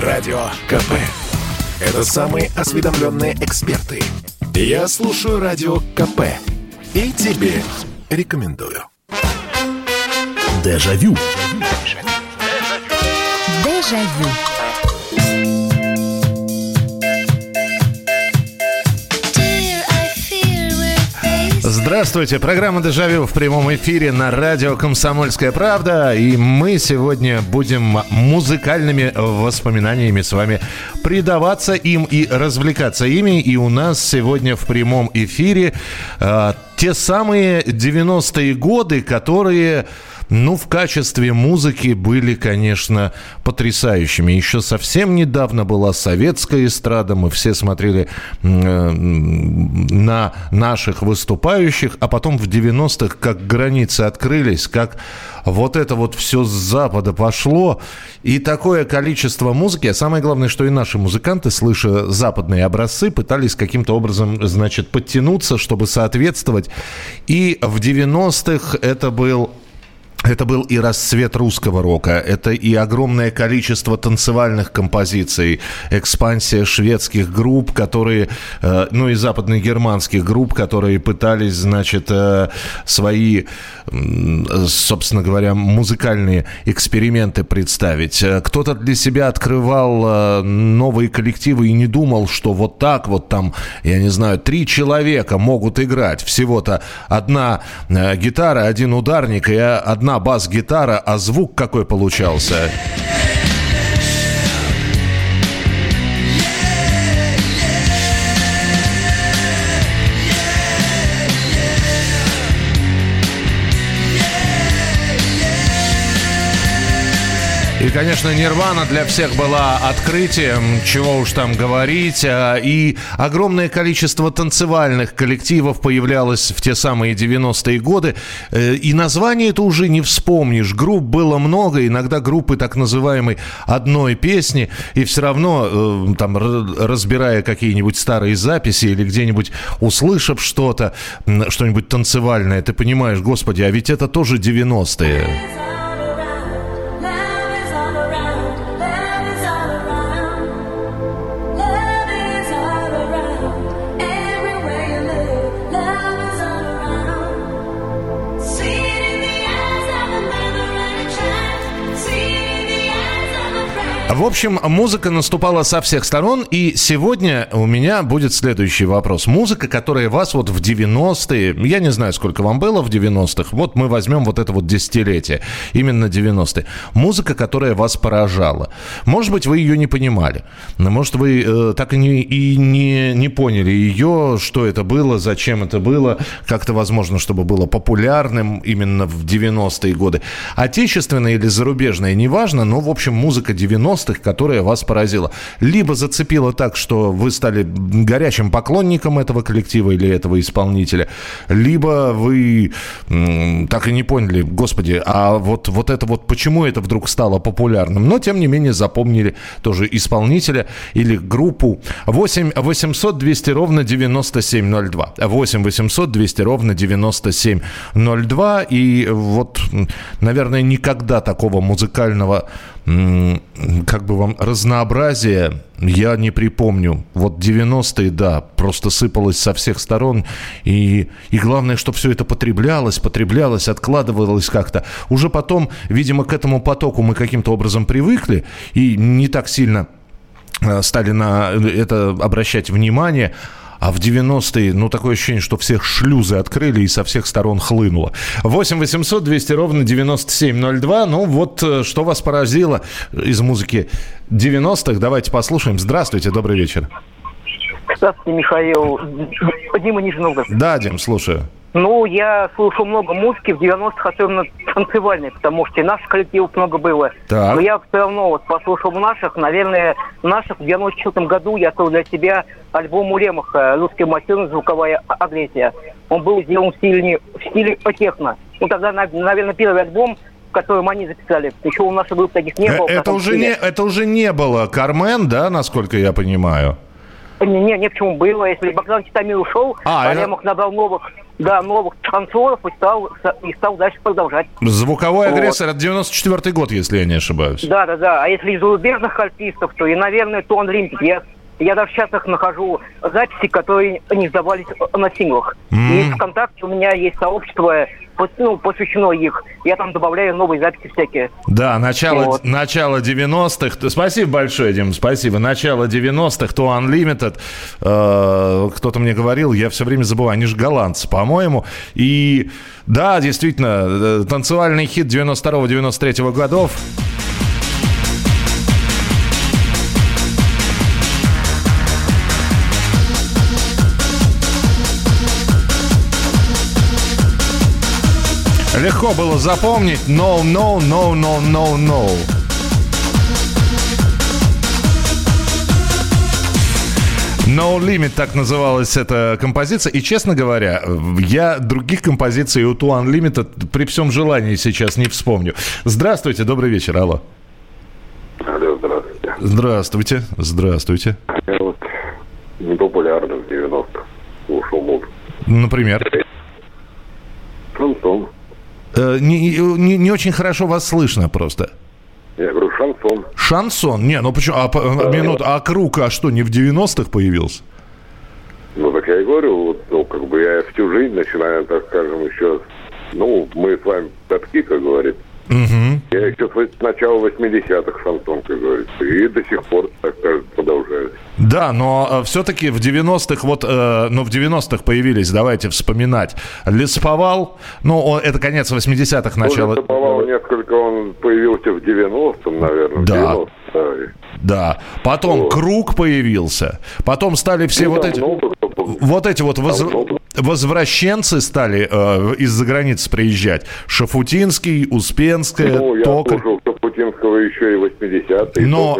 Радио КП. Это самые осведомленные эксперты. Я слушаю Радио КП. И тебе рекомендую. Дежавю. Дежавю. Здравствуйте, программа «Дежавю» в прямом эфире на радио «Комсомольская правда». И мы сегодня будем музыкальными воспоминаниями с вами предаваться им и развлекаться ими. И у нас сегодня в прямом эфире э, те самые 90-е годы, которые ну, в качестве музыки были, конечно, потрясающими. Еще совсем недавно была советская эстрада, мы все смотрели э, на наших выступающих, а потом в 90-х, как границы открылись, как вот это вот все с Запада пошло, и такое количество музыки, а самое главное, что и наши музыканты, слыша западные образцы, пытались каким-то образом, значит, подтянуться, чтобы соответствовать. И в 90-х это был это был и расцвет русского рока, это и огромное количество танцевальных композиций, экспансия шведских групп, которые, э, ну и западно-германских групп, которые пытались, значит, э, свои, собственно говоря, музыкальные эксперименты представить. Э, кто-то для себя открывал новые коллективы и не думал, что вот так вот там, я не знаю, три человека могут играть. Всего-то одна гитара, один ударник и одна бас-гитара, а звук какой получался. И, конечно, Нирвана для всех была открытием, чего уж там говорить. А, и огромное количество танцевальных коллективов появлялось в те самые 90-е годы. Э, и название это уже не вспомнишь. Групп было много, иногда группы так называемой одной песни. И все равно, э, там, разбирая какие-нибудь старые записи или где-нибудь услышав что-то, что-нибудь танцевальное, ты понимаешь, господи, а ведь это тоже 90-е. В общем, музыка наступала со всех сторон, и сегодня у меня будет следующий вопрос. Музыка, которая вас вот в 90-е, я не знаю, сколько вам было в 90-х, вот мы возьмем вот это вот десятилетие, именно 90-е. Музыка, которая вас поражала. Может быть, вы ее не понимали, может, вы э, так и, не, и не, не поняли ее, что это было, зачем это было, как-то возможно, чтобы было популярным именно в 90-е годы. Отечественная или зарубежная, неважно, но, в общем, музыка 90 90-х, которая вас поразила? Либо зацепила так, что вы стали горячим поклонником этого коллектива или этого исполнителя, либо вы так и не поняли, господи, а вот, вот это вот почему это вдруг стало популярным? Но, тем не менее, запомнили тоже исполнителя или группу. 8 800 200 ровно 9702. 8 800 200 ровно 9702. И вот, наверное, никогда такого музыкального как бы вам разнообразие я не припомню. Вот 90-е, да, просто сыпалось со всех сторон. И, и главное, что все это потреблялось, потреблялось, откладывалось как-то. Уже потом, видимо, к этому потоку мы каким-то образом привыкли и не так сильно э, стали на это обращать внимание. А в 90-е, ну, такое ощущение, что всех шлюзы открыли и со всех сторон хлынуло. 8 800 200 ровно 9702. Ну, вот э, что вас поразило из музыки 90-х. Давайте послушаем. Здравствуйте, добрый вечер. Здравствуйте, Михаил. Дима Нижний. Да, Дим, слушаю. Ну, я слушал много музыки в 90-х, особенно танцевальной, потому что и наших коллективов много было. Так. Но я все равно вот послушал наших, наверное, наших в 94 году я открыл для себя альбом у Ремаха «Русская машина. Звуковая агрессия». Он был сделан в стиле, в стиле техно. Ну, тогда, наверное, первый альбом, в котором они записали. Еще у нашей группы таких не э, было. Это уже не, это уже не было Кармен, да, насколько я понимаю? Не, не, не почему было. Если Богдан Титамир ушел, а, Алемов это... набрал новых, да, новых шансонов и стал, и стал дальше продолжать. Звуковой вот. агрессор, это 94 год, если я не ошибаюсь. Да, да, да. А если из зарубежных артистов, то и, наверное, Тон Лимпик. Я я даже сейчас их нахожу записи, которые не сдавались на синглах. Mm. И ВКонтакте у меня есть сообщество, ну, посвящено их. Я там добавляю новые записи всякие. Да, начало, вот. начало 90-х. Спасибо большое, Дим, спасибо. Начало 90-х, то Unlimited. Э, кто-то мне говорил, я все время забываю, они же голландцы, по-моему. И да, действительно, э, танцевальный хит 92-93 годов. Легко было запомнить. No, no, no, no, no, no. No Limit, так называлась эта композиция. И, честно говоря, я других композиций у Two Unlimited при всем желании сейчас не вспомню. Здравствуйте, добрый вечер, алло. Алло, здравствуйте. Здравствуйте, здравствуйте. Я вот непопулярный в 90-х слушал музыку. Например? Шансон. Э, не, не, не очень хорошо вас слышно просто. Я говорю, шансон. Шансон? Не, ну почему? А, да, минут, а круг, а что, не в 90-х появился? Ну, так я и говорю, вот, ну, как бы я всю жизнь начинаю, так скажем, еще, ну, мы с вами татки, как говорится. Угу. Я еще с начала 80-х шансон, как говорится, и до сих пор, так скажем, продолжаюсь. Да, но э, все-таки в 90-х, вот, э, ну, в 90-х появились, давайте вспоминать, Лесповал, ну, это конец 80-х, начало... Ну, Лесповал несколько, он появился в 90-м, наверное, да. в 90 Да, потом вот. Круг появился, потом стали все ну, вот эти... Много, вот эти вот воз... возвращенцы стали э, из-за границы приезжать. Шафутинский, Успенская, ну, Токарь. Шафутинского еще и 80-е. Но,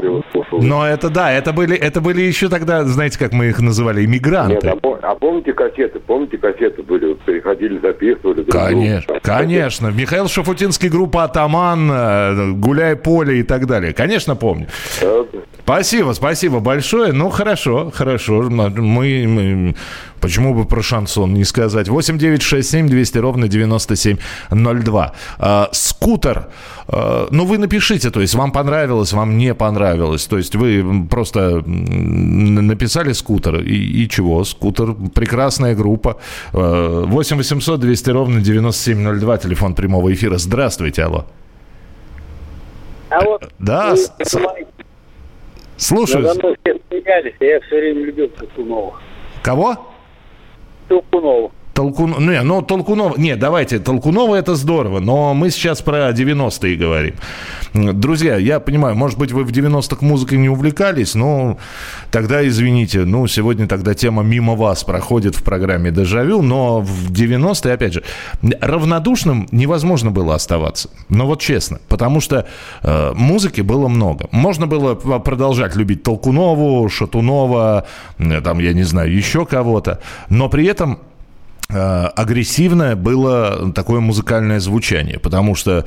но это да, это были, это были еще тогда, знаете, как мы их называли, иммигранты. Нет, а, а помните кассеты? Помните кассеты были? Вот, переходили, записывали. Друг конечно, друг. конечно. Михаил Шафутинский, группа «Атаман», э, «Гуляй поле» и так далее. Конечно, помню. Да. Спасибо, спасибо большое. Ну, хорошо, хорошо. Мы, мы Почему бы про шансон не сказать? 8 9 6 7 200 ровно 9702. А, скутер. А, ну, вы напишите, то есть вам понравилось, вам не понравилось. То есть вы просто написали скутер и, и чего? Скутер, прекрасная группа. 8 800 200 ровно 9702, телефон прямого эфира. Здравствуйте, алло. Алло. Да, с... слушаю. Надо мной все смеялись, я все время любил Кукунова. Кого? Толкунова. Толкун... Не, ну, Толкунова... Нет, давайте, Толкунова это здорово, но мы сейчас про 90-е говорим. Друзья, я понимаю, может быть, вы в 90-х музыкой не увлекались, но тогда, извините, ну, сегодня тогда тема мимо вас проходит в программе «Дежавю», но в 90-е, опять же, равнодушным невозможно было оставаться. Но вот честно, потому что э, музыки было много. Можно было продолжать любить Толкунову, Шатунова, там, я не знаю, еще кого-то, но при этом Э, агрессивное было такое музыкальное звучание, потому что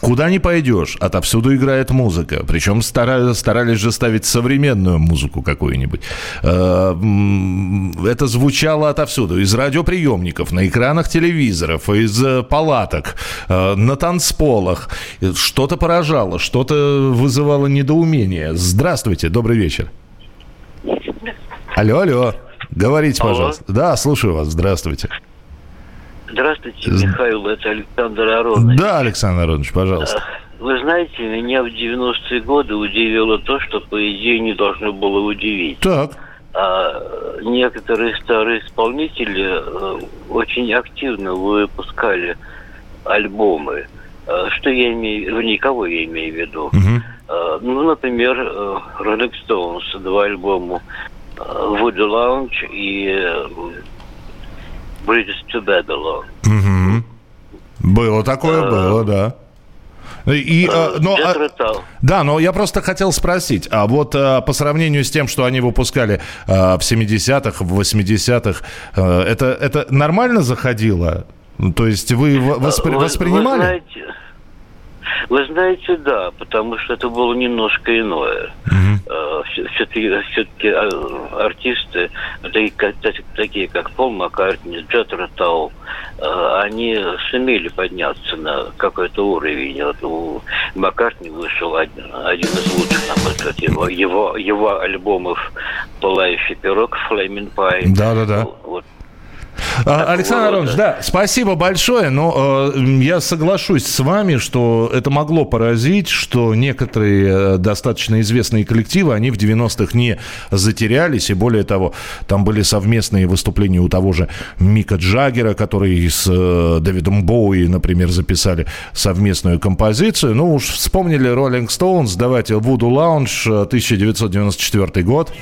куда ни пойдешь, отовсюду играет музыка. Причем старались, старались же ставить современную музыку какую-нибудь. Э, это звучало отовсюду. Из радиоприемников, на экранах телевизоров, из э, палаток, на танцполах. Что-то поражало, что-то вызывало недоумение. Здравствуйте, добрый вечер. Алло, алло. Говорите, Алло. пожалуйста. Да, слушаю вас. Здравствуйте. Здравствуйте, Михаил, это Александр Аронович. Да, Александр Аронович, пожалуйста. Э, вы знаете, меня в 90-е годы удивило то, что, по идее, не должно было удивить. Так. А, некоторые старые исполнители а, очень активно выпускали альбомы. А, что я имею, в никого я имею в виду. Угу. Ну, например, Rolling Stones, два альбома Woody Lounge и Bridges to Babylon. Угу. Было такое, а, было, да. И, а, но, а, да, но я просто хотел спросить, а вот а, по сравнению с тем, что они выпускали а, в 70-х, в 80-х, а, это, это нормально заходило? То есть вы воспри, вы, воспринимали? Вы знаете, вы знаете, да, потому что это было немножко иное. Угу. все-таки, все-таки артисты, такие, такие как Пол Маккартни, Джет Тау, они сумели подняться на какой-то уровень. Вот у Маккартни вышел один, один из лучших, на мой взгляд, его, его, его альбомов «Пылающий пирог», «Флеймин Пай». Да-да-да. Вот, Александр Аронович, да, спасибо большое, но э, я соглашусь с вами, что это могло поразить, что некоторые э, достаточно известные коллективы, они в 90-х не затерялись, и более того, там были совместные выступления у того же Мика Джаггера, который с э, Дэвидом Боуи, например, записали совместную композицию. Ну уж вспомнили Rolling Stones, давайте Voodoo Lounge, 1994 год.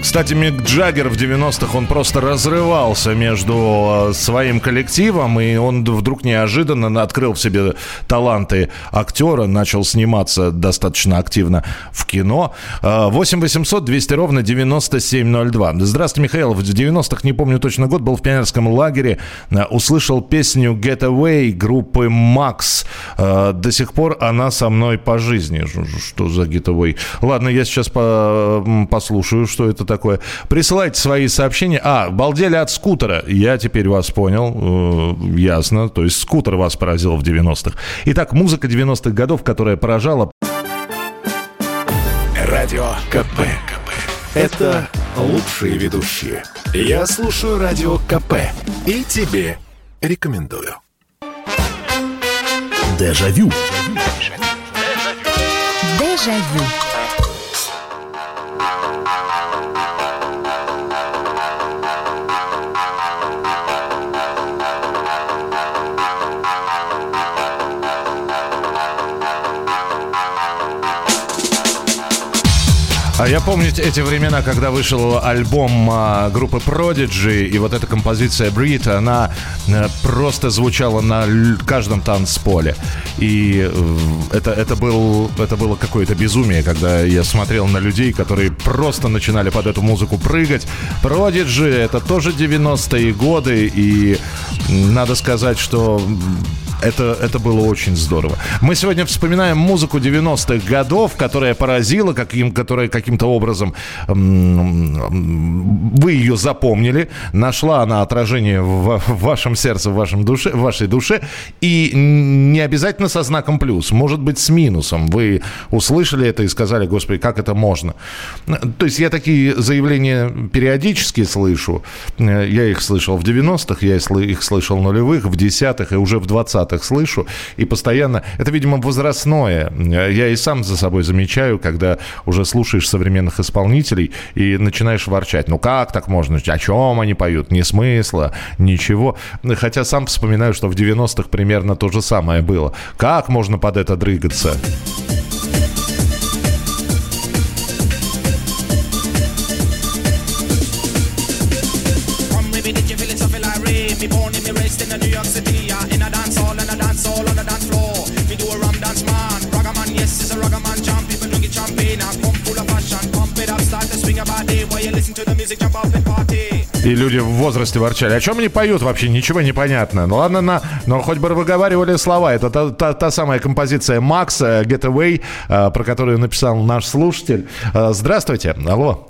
Кстати, Мик Джаггер в 90-х, он просто разрывался между э, своим коллективом, и он вдруг неожиданно открыл в себе таланты актера, начал сниматься достаточно активно в кино. 8 800 200 ровно 9702. Здравствуйте, Михаил. В 90-х, не помню точно год, был в пионерском лагере, э, услышал песню Get Away группы Max. Э, до сих пор она со мной по жизни. Что за Get Away? Ладно, я сейчас по послушаю, что это такое. Присылайте свои сообщения. А, балдели от скутера. Я теперь вас понял. Э, ясно. То есть скутер вас поразил в 90-х. Итак, музыка 90-х годов, которая поражала. Радио КП. КП. Это лучшие ведущие. Я слушаю Радио КП. И тебе рекомендую. Дежавю. Дежавю. Дежавю. А я помню эти времена, когда вышел альбом а, группы Prodigy, и вот эта композиция Breed, она а, просто звучала на каждом танцполе. И э, это, это, был, это было какое-то безумие, когда я смотрел на людей, которые просто начинали под эту музыку прыгать. Prodigy — это тоже 90-е годы, и надо сказать, что это, это было очень здорово. Мы сегодня вспоминаем музыку 90-х годов, которая поразила, каким, которая каким-то образом... Вы ее запомнили. Нашла она отражение в, в вашем сердце, в, вашем душе, в вашей душе. И не обязательно со знаком плюс. Может быть, с минусом. Вы услышали это и сказали, господи, как это можно? То есть я такие заявления периодически слышу. Э, я их слышал в 90-х, я их слышал в нулевых, в десятых и уже в двадцатых. 80-х слышу, и постоянно... Это, видимо, возрастное. Я и сам за собой замечаю, когда уже слушаешь современных исполнителей и начинаешь ворчать. Ну как так можно? О чем они поют? Ни смысла, ничего. Хотя сам вспоминаю, что в 90-х примерно то же самое было. Как можно под это дрыгаться? И люди в возрасте ворчали. О чем они поют вообще? Ничего не понятно. Ну ладно, на, но хоть бы выговаривали слова. Это та, та, та самая композиция Макса Getaway, э, про которую написал наш слушатель. Э, здравствуйте. Алло.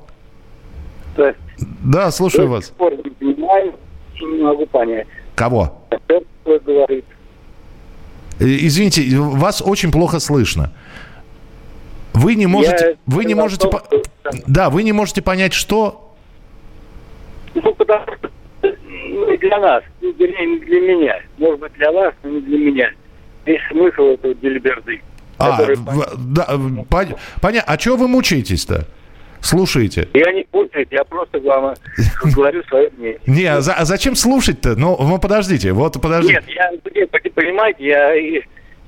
Здравствуйте. Да, слушаю До вас. Пор не понимаю, не могу понять. Кого? Кто говорит? Э, извините, вас очень плохо слышно. Вы не можете, Я вы не можете, по... да, вы не можете понять, что. Ну, потому что для нас, вернее, не для меня. Может быть, для вас, но не для меня. Весь смысл этого дельберды. А, который... да, пон... понятно. А чего вы мучаетесь-то? Слушайте. Я не путаю, я просто вам говорю свое мнение. Не, а, за, а зачем слушать-то? Ну, ну, подождите, вот подождите. Нет, я, понимаете, я,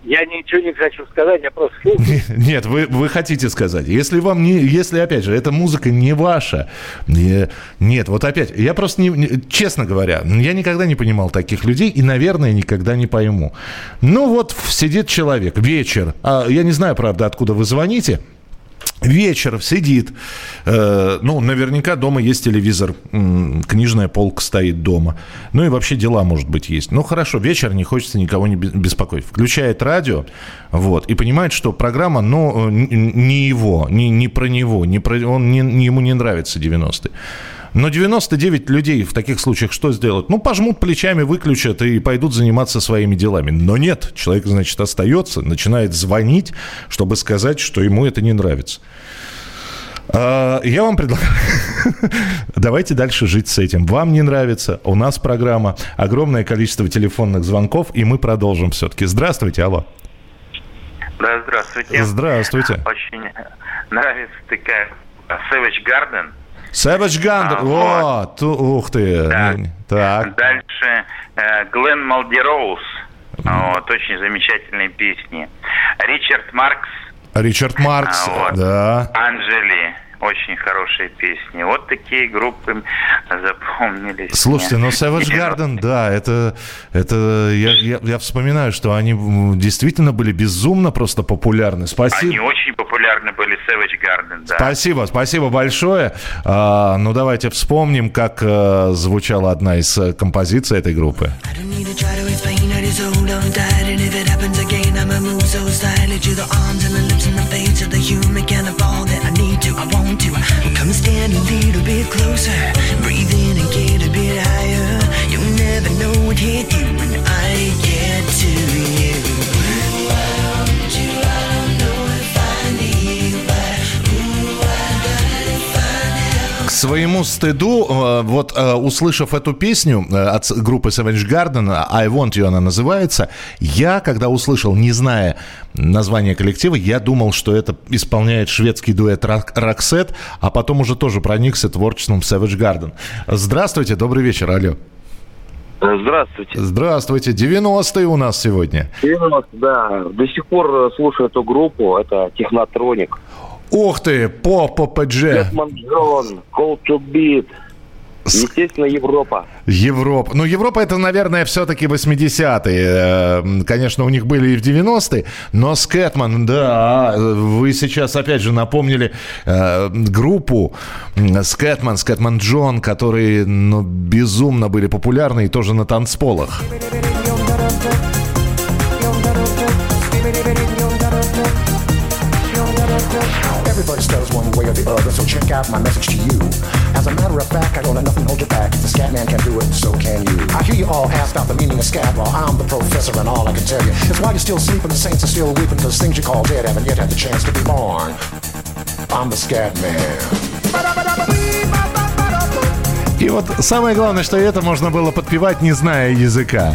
я ничего не хочу сказать, я просто слушаю. Нет, вы, вы хотите сказать. Если вам не, если, опять же, эта музыка не ваша, не, нет, вот опять, я просто, не, не, честно говоря, я никогда не понимал таких людей и, наверное, никогда не пойму. Ну вот сидит человек, вечер, а, я не знаю, правда, откуда вы звоните, вечер сидит, э, ну, наверняка дома есть телевизор, книжная полка стоит дома. Ну и вообще дела, может быть, есть. Ну хорошо, вечер, не хочется никого не беспокоить. Включает радио, вот, и понимает, что программа, ну, не его, не, не про него, не про, он не, ему не нравится 90-е. Но 99 людей в таких случаях что сделают? Ну, пожмут плечами, выключат и пойдут заниматься своими делами. Но нет, человек, значит, остается, начинает звонить, чтобы сказать, что ему это не нравится. А, я вам предлагаю, давайте дальше жить с этим. Вам не нравится, у нас программа, огромное количество телефонных звонков, и мы продолжим все-таки. Здравствуйте, алло. Да, здравствуйте. Здравствуйте. Очень нравится такая Savage Garden – Savage Gun. А, вот. ух ты. Да. Так. Дальше э, Глен Малдероуз. Вот, очень замечательные песни. Ричард Маркс. Ричард Маркс, а, вот. да. Анжели очень хорошие песни. Вот такие группы запомнились. Слушайте, но ну, Savage Garden, да, это, это я, я, я вспоминаю, что они действительно были безумно просто популярны. Спасибо. Они очень популярны были, Savage Garden, да. Спасибо, спасибо большое. А, ну, давайте вспомним, как а, звучала одна из э, композиций этой группы. I Yeah. Своему стыду, э, вот э, услышав эту песню э, от группы Savage Garden, I Want You она называется, я, когда услышал, не зная название коллектива, я думал, что это исполняет шведский дуэт Роксет, а потом уже тоже проникся творчеством Savage Garden. Здравствуйте, добрый вечер, алло. Здравствуйте. Здравствуйте. 90-е у нас сегодня. 90 да. До сих пор слушаю эту группу. Это Технотроник. Ух ты, по ППДЖ. Джон, Call to Beat. Естественно, Европа. Европа. Ну, Европа это, наверное, все-таки 80-е. Э, конечно, у них были и в 90-е. Но Скэтман, да, вы сейчас опять же напомнили э, группу Скэтман, Скэтман Джон, которые ну, безумно были популярны и тоже на танцполах. One way or the other, so check out my message to you. As a matter of fact, I don't let nothing hold you back. If the scat man can do it, so can you. I hear you all ask out the meaning of scat, well, I'm the professor, and all I can tell you is why you're still sleeping, the saints are still weeping, cause things you call dead haven't yet had the chance to be born. I'm the scat man. И вот самое главное, что это можно было подпевать, не зная языка.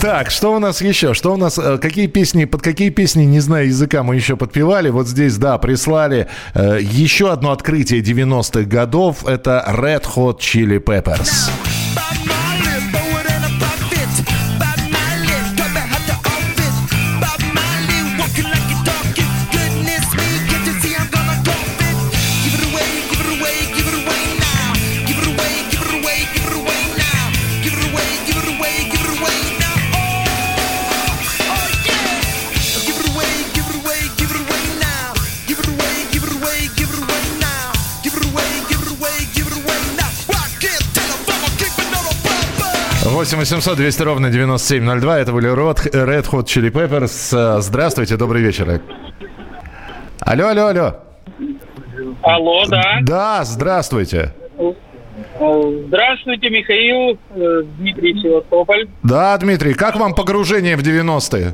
Так, что у нас еще? Что у нас? Э, какие песни, под какие песни, не знаю языка, мы еще подпевали? Вот здесь, да, прислали э, еще одно открытие 90-х годов. Это Red Hot Chili Peppers. Восемь 800 200 ровно 9702. Это были Red Hot Chili Peppers. Здравствуйте, добрый вечер. Алло, алло, алло. Алло, да. Да, здравствуйте. Здравствуйте, Михаил, э, Дмитрий Севастополь. Да, Дмитрий, как вам погружение в 90-е?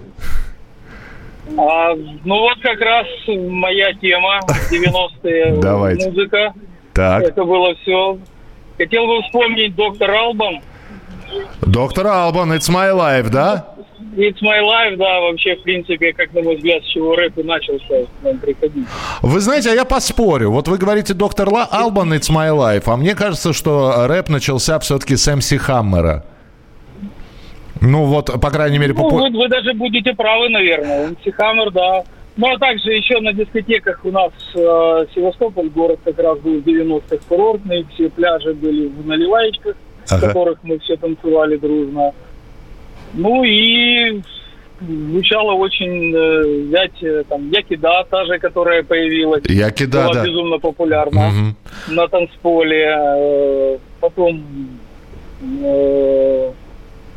А, ну вот как раз моя тема, 90-е Давайте. музыка. Так. Это было все. Хотел бы вспомнить доктор Албан. Доктор Албан, It's My Life, да? It's My Life, да, вообще, в принципе, как на мой взгляд, с чего рэп и начался нам приходить. Вы знаете, а я поспорю. Вот вы говорите доктор Албан, It's My Life, а мне кажется, что рэп начался все-таки с МС Хаммера. Ну вот, по крайней мере... Ну, вы, вы даже будете правы, наверное. МС Хаммер, да. Ну, а также еще на дискотеках у нас э, Севастополь, город как раз был в 90-х курортный, все пляжи были в наливаечках ага. в которых мы все танцевали дружно. Ну и звучало очень э, взять э, там Якида, та же, которая появилась. Якида, была да. безумно популярна Мгм. на танцполе. Э, потом э,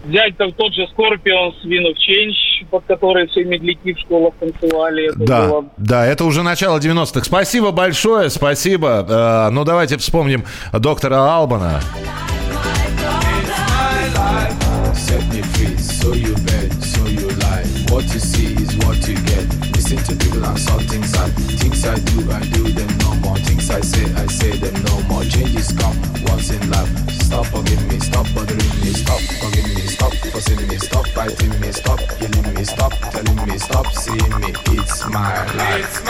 взять там тот же Scorpions, Win of Change, под который все медляки в школах танцевали. Это Да, было да, это уже начало 90-х. Спасибо большое, спасибо. Э, ну, давайте вспомним доктора Албана. Set me free, so you bet, so you lie. What you see is what you get. Listen to people and saw things I, things I do, I do them no more. Things I say, I say them no more. Changes come once in life. Stop forgiving me, stop bothering me, stop forgiving me, stop fussing me, stop fighting me, stop killing me, stop telling me, stop seeing me. It's my life.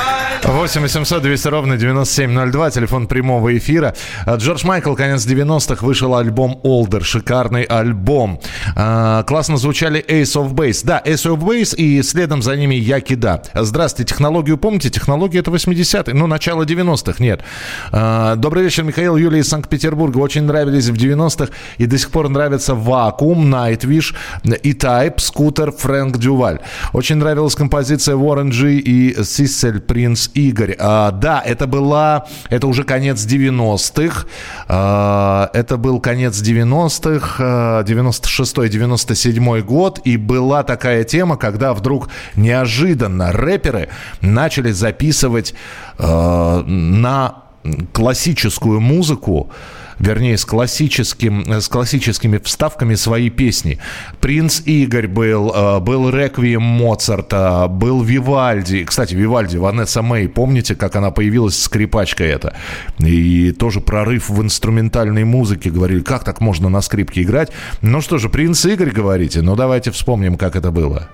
8 800 200 ровно 9702, телефон прямого эфира. А, Джордж Майкл, конец 90-х, вышел альбом Older, шикарный альбом. А, классно звучали Ace of Base. Да, Ace of Base и следом за ними Якида. Здравствуйте, технологию помните? Технология это 80-е, ну, начало 90-х, нет. А, добрый вечер, Михаил, Юлия из Санкт-Петербурга. Очень нравились в 90-х и до сих пор нравятся Вакуум, Nightwish, и Type, Скутер, Фрэнк Дюваль. Очень нравилась композиция Warren G и Сиссель Принц Игорь. А, да, это была, это уже конец 90-х. А, это был конец 90-х, а, 96-97 год. И была такая тема, когда вдруг неожиданно рэперы начали записывать а, на классическую музыку, вернее, с, классическим, с классическими вставками свои песни. Принц Игорь был, э, был Реквием Моцарта, был Вивальди. Кстати, Вивальди, Ванесса Мэй, помните, как она появилась, скрипачка эта? И тоже прорыв в инструментальной музыке. Говорили, как так можно на скрипке играть? Ну что же, Принц Игорь, говорите? Ну давайте вспомним, как это было.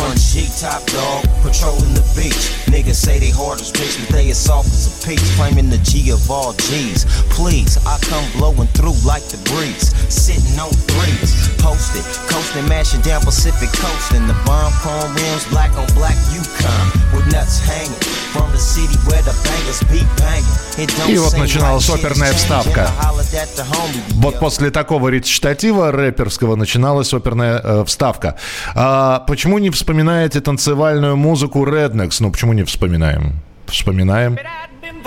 One G top dog, patrolling the beach. Niggas say they hard as bitch, but they as soft as a peach. Claiming the G of all G's. Please, I come blowing through like the breeze. Sitting on threes, posted, coasting, mashing down Pacific coast. And the bomb chrome rims, black on black Yukon. With И вот начиналась оперная вставка. Вот после такого речитатива рэперского начиналась оперная э, вставка. А почему не вспоминаете танцевальную музыку Rednex? Ну, почему не вспоминаем? Вспоминаем.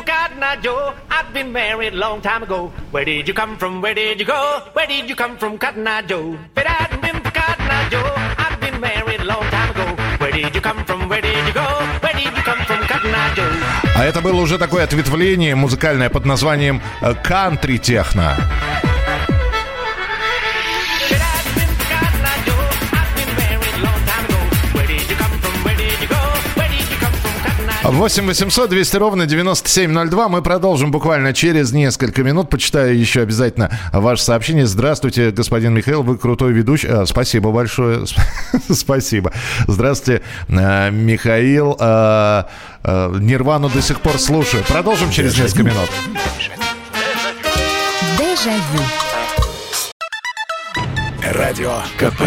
for Cotton Eye Joe. I've been married a long time ago. Where did you come from? Where did you go? Where did you come from, Cotton Eye Joe? If it hadn't been for Cotton Eye Joe, I've been married a long time ago. Where did you come from? Where did you go? А это было уже такое ответвление музыкальное под названием э, кантри-техно. 8 800 200 ровно 9702. Мы продолжим буквально через несколько минут. Почитаю еще обязательно ваше сообщение. Здравствуйте, господин Михаил, вы крутой ведущий. А, спасибо большое. Спасибо. Здравствуйте, э, Михаил. Э, э, Нирвану до сих пор слушаю. Продолжим через несколько минут. Дежавю. Радио КП.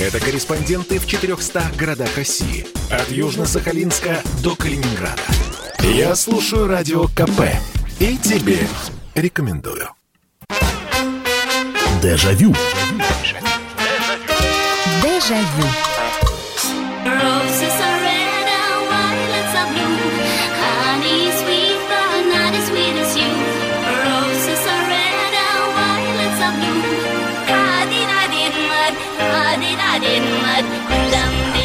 Это корреспонденты в 400 городах России. От Южно-Сахалинска до Калининграда. Я слушаю Радио КП. И тебе рекомендую. Дежавю. Дежавю. Roses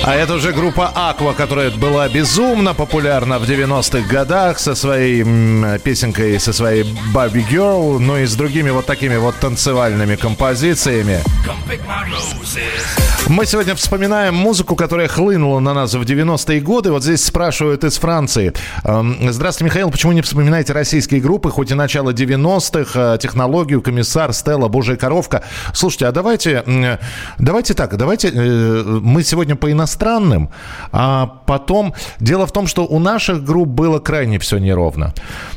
А это уже группа Aqua, которая была безумно популярна в 90-х годах со своей песенкой, со своей Barbie Girl, ну и с другими вот такими вот танцевальными композициями. Мы сегодня вспоминаем музыку, которая хлынула на нас в 90-е годы. Вот здесь спрашивают из Франции. Эм, Здравствуйте, Михаил, почему не вспоминаете российские группы, хоть и начало 90-х, э, технологию, комиссар, Стелла, Божья коровка? Слушайте, а давайте, м, давайте так, давайте, э, мы сегодня по иностранным странным, а потом... Дело в том, что у наших групп было крайне все неровно.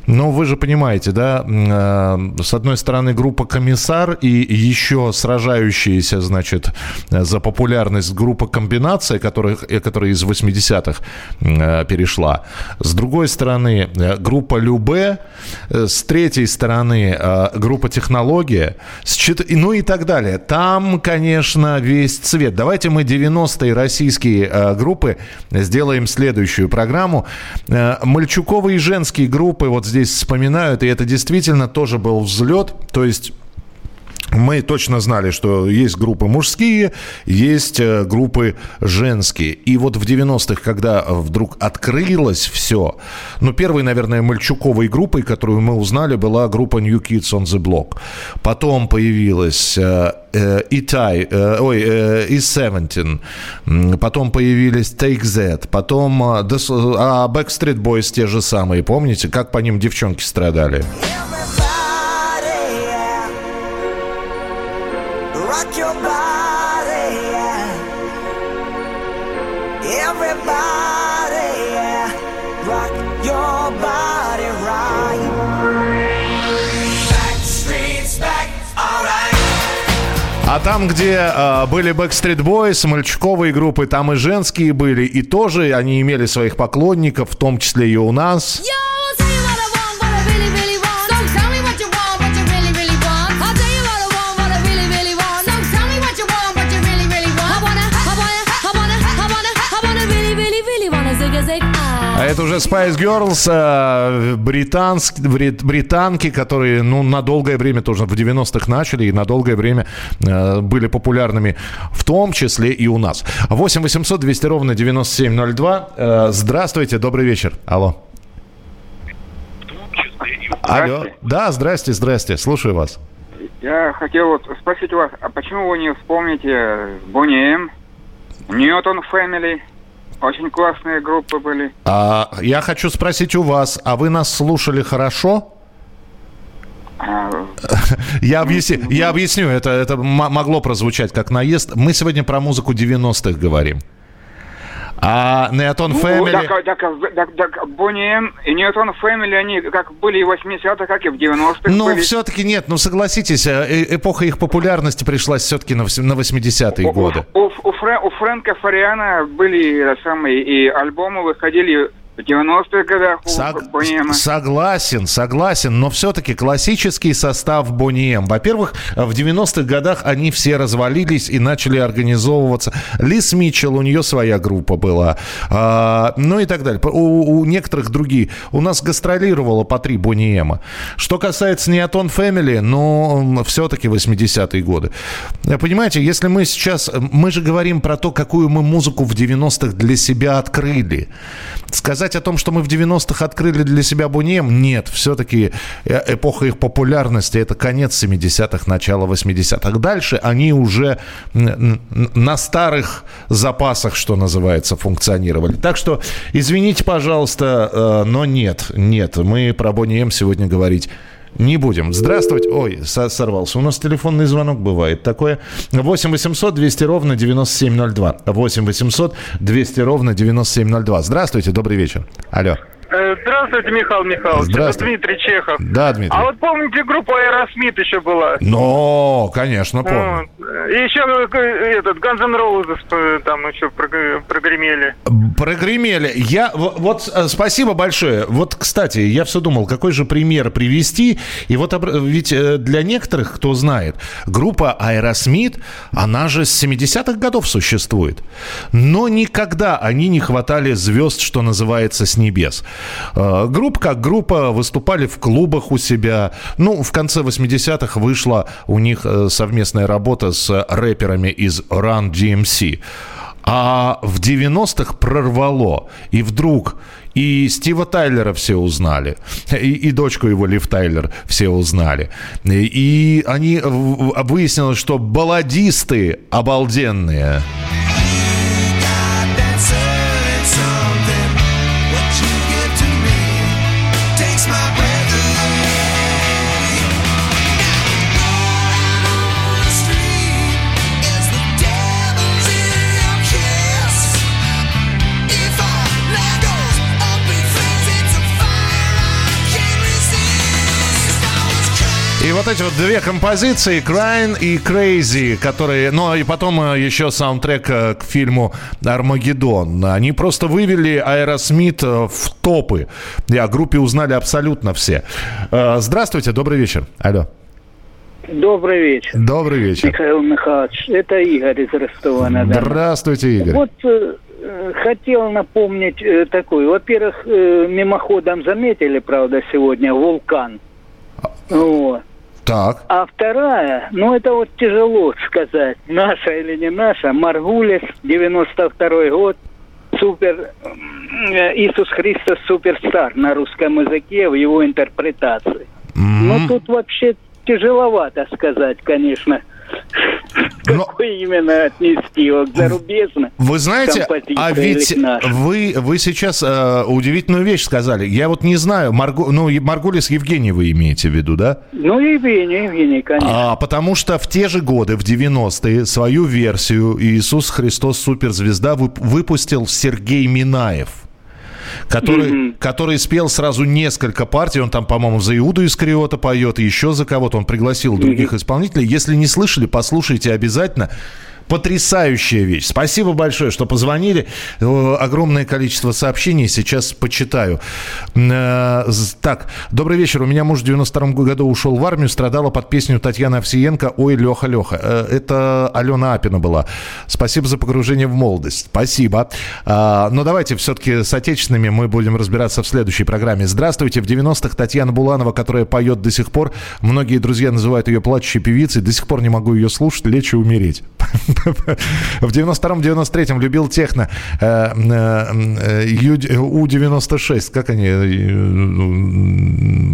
Но вы же понимаете, да, э, с одной стороны группа «Комиссар» и еще сражающиеся, значит, за популярность группа «Комбинация», которая, э, которая из 80-х э, перешла. С другой стороны, группа «Любе», с третьей стороны, группа «Технология», с чет... ну и так далее. Там, конечно, весь цвет. Давайте мы 90-е российские э, группы сделаем следующую программу. Э, мальчуковые женские группы вот здесь вспоминают, и это действительно тоже был взлет. То есть мы точно знали, что есть группы мужские, есть э, группы женские. И вот в 90-х, когда вдруг открылось все, ну, первой, наверное, мальчуковой группой, которую мы узнали, была группа New Kids on the Block. Потом появилась э, э, Итай, э, ой, э, E17, потом появились Take That, потом э, а Backstreet Boys те же самые, помните, как по ним девчонки страдали? Rock А там, где э, были Backstreet Boys, мальчуковые группы, там и женские были, и тоже они имели своих поклонников, в том числе и у нас. А это уже Spice Girls, э, британск, брит, британки, которые, ну, на долгое время тоже в 90-х начали и на долгое время э, были популярными, в том числе и у нас. 8 800 200 ровно 9702. Э, здравствуйте, добрый вечер. Алло. Алло. Да, здрасте, здрасте. Слушаю вас. Я хотел вот спросить вас, а почему вы не вспомните Бонни М, Ньютон Фэмили? Очень классные группы были. А, я хочу спросить у вас, а вы нас слушали хорошо? А, Я объясню, я объясню это, это могло прозвучать как наезд. Мы сегодня про музыку 90-х говорим. А Неотон ну, Фэмили... так, так, так, так, Бонни М и Ньютон Фэмили, они как были и в 80-х, как и в 90-х Ну, были. все-таки нет, ну согласитесь, э, э- эпоха их популярности пришлась все-таки на, вось- на 80-е годы. У, у, Фрэ- у Фрэнка Фариана были э, самые и альбомы выходили в 90-х годах Сог- Бонни Эма. Согласен, согласен, но все-таки классический состав Бонни М. Во-первых, в 90-х годах они все развалились и начали организовываться. Лис Митчелл, у нее своя группа была, А, ну и так далее. У, у некоторых другие. У нас гастролировало по три Бонни Эма. Что касается Неотон Фэмили, но все-таки 80-е годы. Понимаете, если мы сейчас... Мы же говорим про то, какую мы музыку в 90-х для себя открыли. Сказать о том, что мы в 90-х открыли для себя Бунем, нет. Все-таки э- эпоха их популярности – это конец 70-х, начало 80-х. Дальше они уже на старых запасах, что называется, функционировали. Так что, извините, пожалуйста, э, но нет, нет. Мы про Бонни сегодня говорить не будем. Здравствуйте. Ой, со- сорвался. У нас телефонный звонок бывает такое. 8 800 200 ровно 9702. 8 800 200 ровно 9702. Здравствуйте, добрый вечер. Алло. Э, Здравствуйте, Михаил Михайлович. Здравствуй. Это Дмитрий Чехов. Да, Дмитрий. А вот помните, группа Аэросмит еще была? Но, конечно, помню. Вот. И еще э, этот Guns N' Roses э, там еще прог- прогремели. Прогремели. Я вот спасибо большое. Вот, кстати, я все думал, какой же пример привести. И вот ведь для некоторых, кто знает, группа Аэросмит, она же с 70-х годов существует. Но никогда они не хватали звезд, что называется, с небес. Э, Группа как группа выступали в клубах у себя. Ну, в конце 80-х вышла у них э, совместная работа с рэперами из Run DMC. А в 90-х прорвало. И вдруг и Стива Тайлера все узнали. И, и дочку его, Лив Тайлер, все узнали. И, и они выяснилось, что балладисты обалденные. Эти вот две композиции, Crying и Crazy, которые... Ну, и потом э, еще саундтрек э, к фильму «Армагеддон». Они просто вывели Аэросмит э, в топы. И о группе узнали абсолютно все. Здравствуйте, добрый вечер. Алло. Добрый вечер. Добрый вечер. Михаил Михайлович, это Игорь из Ростова-на-Дону. Здравствуйте, Игорь. Вот хотел напомнить э, такой. Во-первых, э, мимоходом заметили, правда, сегодня вулкан. Вот. Так. А вторая, ну это вот тяжело сказать, наша или не наша, Маргулис, 92 год, супер, Иисус Христос суперстар на русском языке в его интерпретации. Ну тут вообще тяжеловато сказать, конечно. Какой именно отнести его к зарубежным Вы знаете, а ведь вы, вы сейчас э, удивительную вещь сказали. Я вот не знаю, Маргу, ну, Маргулис Евгений вы имеете в виду, да? Ну, Евгений, Евгений, конечно. А, потому что в те же годы, в 90-е, свою версию «Иисус Христос суперзвезда» вып- выпустил Сергей Минаев. Который, который спел сразу несколько партий. Он там, по-моему, за Иуду Искариота поет, и еще за кого-то. Он пригласил других исполнителей. Если не слышали, послушайте обязательно. Потрясающая вещь. Спасибо большое, что позвонили. Э, Огромное количество сообщений сейчас почитаю. Э, Так, добрый вечер. У меня муж в 92 году ушел в армию, страдала под песню Татьяны Овсиенко «Ой, Леха, Леха». Э, Это Алена Апина была. Спасибо за погружение в молодость. Спасибо. А, Но давайте все-таки с отечественными мы будем разбираться в следующей программе. Здравствуйте. В 90-х Татьяна Буланова, которая поет до сих пор. Многие друзья называют ее плачущей певицей. До сих пор не могу ее слушать, лечь и умереть. В 92-93 любил техно. Э, э, э, Ю- У-96, как они? э,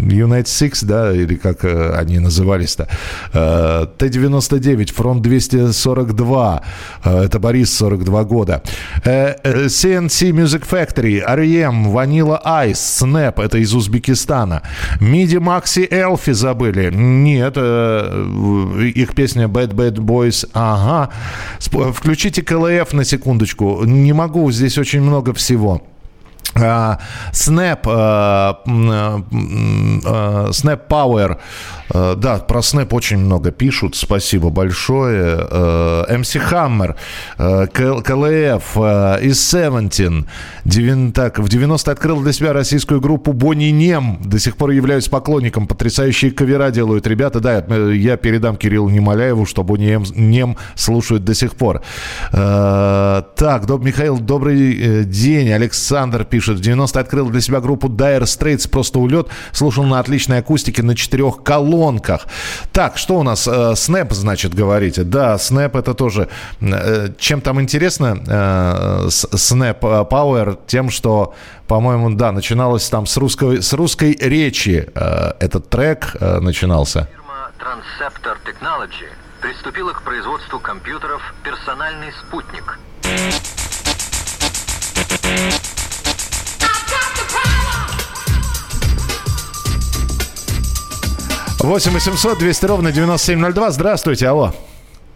United Six, да, или как э, они назывались-то? Э, Т-99, фронт 242. Э, Это Борис, 42 года. Э, э, CNC Music Factory, R.E.M., Vanilla Ice, Snap, это из Узбекистана. MIDI Maxi Elfi забыли. Нет, э, их песня Bad Bad Boys, ага. Включите КЛФ на секундочку. Не могу, здесь очень много всего. А, Snap, э, э, э, Snap Power, да, про Snap очень много пишут, спасибо большое. Э, MC Hammer, э, КЛФ, э, из 17, Девин- так, в 90 открыл для себя российскую группу Бонни Нем, до сих пор являюсь поклонником, потрясающие кавера делают ребята, да, э, я передам Кириллу Немоляеву, что Бонни Нем, слушают до сих пор. Э, так, доб- Михаил, добрый э, день, Александр пишет, в 90 открыл для себя группу Dire Straits, просто улет, слушал на отличной акустике на четырех колонках. Так, что у нас? Snap, значит, говорите. Да, Snap это тоже... э, Чем там интересно э, с- Snap Power? Тем, что, по-моему, да, начиналось там с русской, с русской речи. э, Этот трек начинался. Transceptor Technology приступила к производству компьютеров «Персональный спутник». 8 800 200 ровно 9702. Здравствуйте, алло.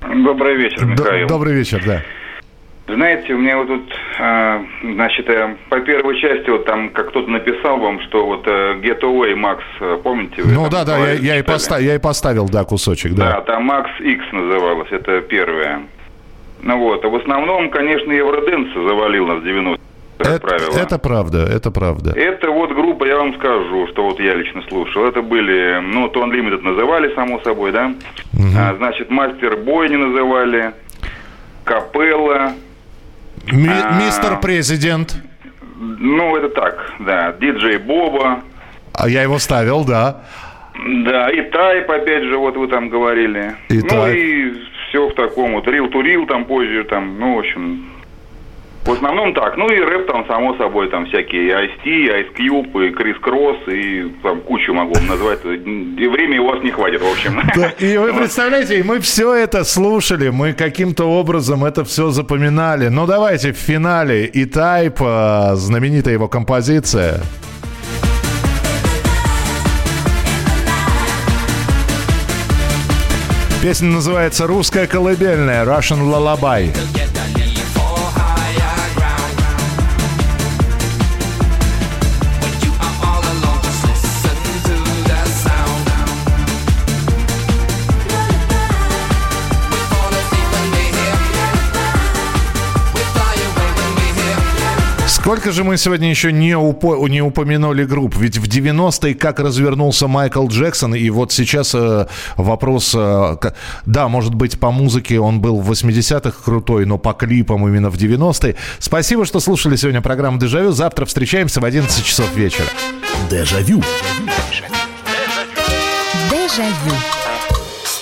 Добрый вечер, Михаил. Добрый вечер, да. Знаете, у меня вот тут, э, значит, э, по первой части, вот там, как кто-то написал вам, что вот э, Getaway Max, э, помните? вы Ну да, да, я, я и читали? поста- я и поставил, да, кусочек, Да, да. там Max X называлось, это первое. Ну вот, а в основном, конечно, Евроденс завалил нас в 90 как правило. Это правда, это правда. Это вот группа, я вам скажу, что вот я лично слушал. Это были, ну, Tone Limited называли, само собой, да? А, значит, Мастер Бой не называли, Капелла. Ми- А. Мистер Президент. Ну, это так, да. Диджей Боба. А я его ставил, да. Да, и Тайп, опять же, вот вы там говорили. И ну, Type. и все в таком вот. Рил to Рил там позже, там, ну, в общем... В основном так. Ну и рэп там, само собой, там всякие Ice-T, Ice Cube, и Крис Кросс, и там кучу могу назвать. И времени у вас не хватит, в общем. Да, И вы представляете, мы все это слушали, мы каким-то образом это все запоминали. Ну давайте в финале и Тайп, э, знаменитая его композиция. Песня называется «Русская колыбельная» Russian Lullaby. Сколько же мы сегодня еще не, упо- не упомянули групп? Ведь в 90-е как развернулся Майкл Джексон, и вот сейчас э, вопрос... э, к- да, может быть, по музыке он был в 80-х крутой, но по клипам именно в 90-е. Спасибо, что слушали сегодня программу «Дежавю». Завтра встречаемся в 11 часов вечера. Дежавю. Дежавю.